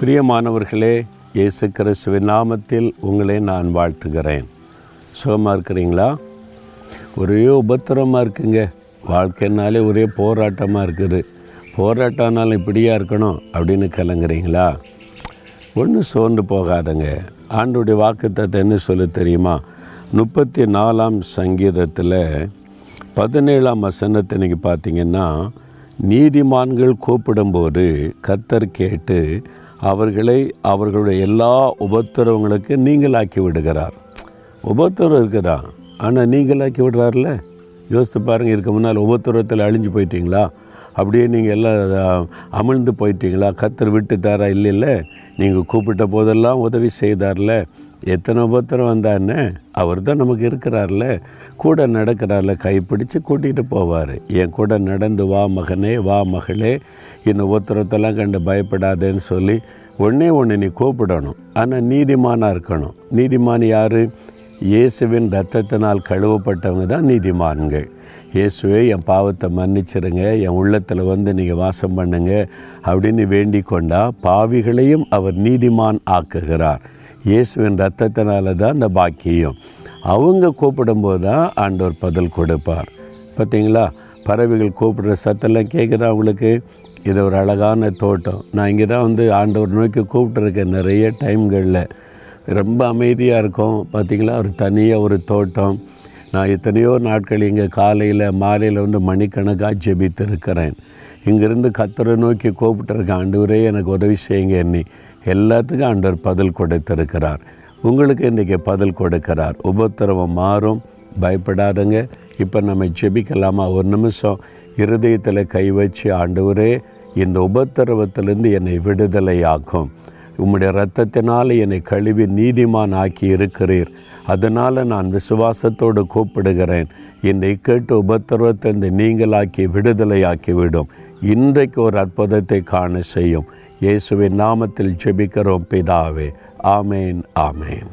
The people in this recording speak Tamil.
பிரியமானவர்களே இயேசு கிறிஸ்துவின் நாமத்தில் உங்களை நான் வாழ்த்துகிறேன். சுகமாக இருக்கிறீங்களா? ஒரே உபத்திரமாக இருக்குங்க. வாழ்க்கைனாலே ஒரே போராட்டமாக இருக்குது. போராட்டம்னாலும் இப்படியா இருக்கணும் அப்படின்னு கலங்குறீங்களா? ஒன்றும் சோர்ந்து போகாதங்க. ஆண்டுடைய வாக்குத்தத்தை என்ன சொல்ல தெரியுமா? முப்பத்தி நாலாம் சங்கீதத்தில் பதினேழாம் வசனத்தை நீங்கள் பார்த்தீங்கன்னா நீதிமான்கள் கூப்பிடும்போது கத்தர் கேட்டு அவர்களை அவர்களுடைய எல்லா உபத்திரவங்களுக்கு நீங்களாக்கி விடுகிறார். உபத்திரம் இருக்குதா? ஆனால் நீங்களாக்கி விடுறாருல யோசித்து பாருங்கள் இருக்க முன்னால் உபத்திரத்தில் அழிஞ்சு போயிட்டீங்களா? அப்படியே நீங்கள் எல்லாம் அமிழ்ந்து போயிட்டீங்களா? கத்தர் விட்டுட்டாரா? இல்லை இல்லை நீங்கள் கூப்பிட்ட போதெல்லாம் உதவி செய்தார்ல. எத்தனை உபத்திரம் வந்தானே அவர் தான் நமக்கு இருக்கிறார்ல. கூட நடக்கிறார்ல கைப்பிடிச்சு கூட்டிகிட்டு போவார். என் கூட நடந்து வா மகனே வா மகளே இந்த உபத்திரத்தெல்லாம் கண்டு பயப்படாதேன்னு சொல்லி ஒன்றே ஒன்று நீ கூப்பிடணும். ஆனால் நீதிமானாக இருக்கணும். நீதிமான் யார்? இயேசுவின் ரத்தத்தினால் கழுவப்பட்டவங்க தான் நீதிமான்கள். இயேசுவே என் பாவத்தை மன்னிச்சிருங்க என் உள்ளத்தில் வந்து நீங்கள் வாசம் பண்ணுங்க அப்படின்னு வேண்டிக் கொண்டா பாவிகளையும் அவர் நீதிமான் ஆக்குகிறார். இயேசுவின் ரத்தத்தினால தான் அந்த பாக்கியம். அவங்க கூப்பிடும்போது தான் ஆண்டவர் பதில் கொடுப்பார். பார்த்தீங்களா? பறவைகள் கூப்பிடுற சத்தெல்லாம் கேட்குதா அவங்களுக்கு இது ஒரு அழகான தோட்டம். நான் இங்கே தான் வந்து ஆண்டவர் நோக்கி கூப்பிட்டுருக்கேன் நிறைய டைம்களில். ரொம்ப அமைதியாக இருக்கும். பார்த்திங்களா? ஒரு தனியாக ஒரு தோட்டம். நான் எத்தனையோ நாட்கள் இங்கே காலையில் மாலையில் வந்து மணிக்கணக்காக ஜெபித்து இருக்கிறேன் இங்கேருந்து கத்தரை நோக்கி கூப்பிட்டுருக்கேன் ஆண்டவரே எனக்கு உதவி செய்யுங்க என்னை. எல்லாத்துக்கும் ஆண்டவர் பதில் கொடுத்திருக்கிறார். உங்களுக்கு இன்றைக்கி பதில் கொடுக்கிறார். உபத்திரவம் மாறும். பயப்படாதங்க. இப்போ நம்ம ஜெபிக்கலாமா? ஒரு நிமிஷம். இருதயத்தில் கை வச்சு ஆண்டவரே இந்த உபத்திரவத்திலேருந்து என்னை விடுதலையாக்கும். உம்முடைய இரத்தத்தினால் என்னை கழுவி நீதிமான் ஆக்கி இருக்கிறீர். அதனால் நான் விசுவாசத்தோடு கூப்பிடுகிறேன். என்னை கேட்டு உபத்திரவத்தை நீங்களாக்கி விடுதலையாக்கி விடும் இன்றைக்கு ஒரு அற்புதத்தை காண செய்யும். இயேசுவின் நாமத்தில் ஜெபிக்கிறோம் பிதாவே. ஆமேன் ஆமேன்.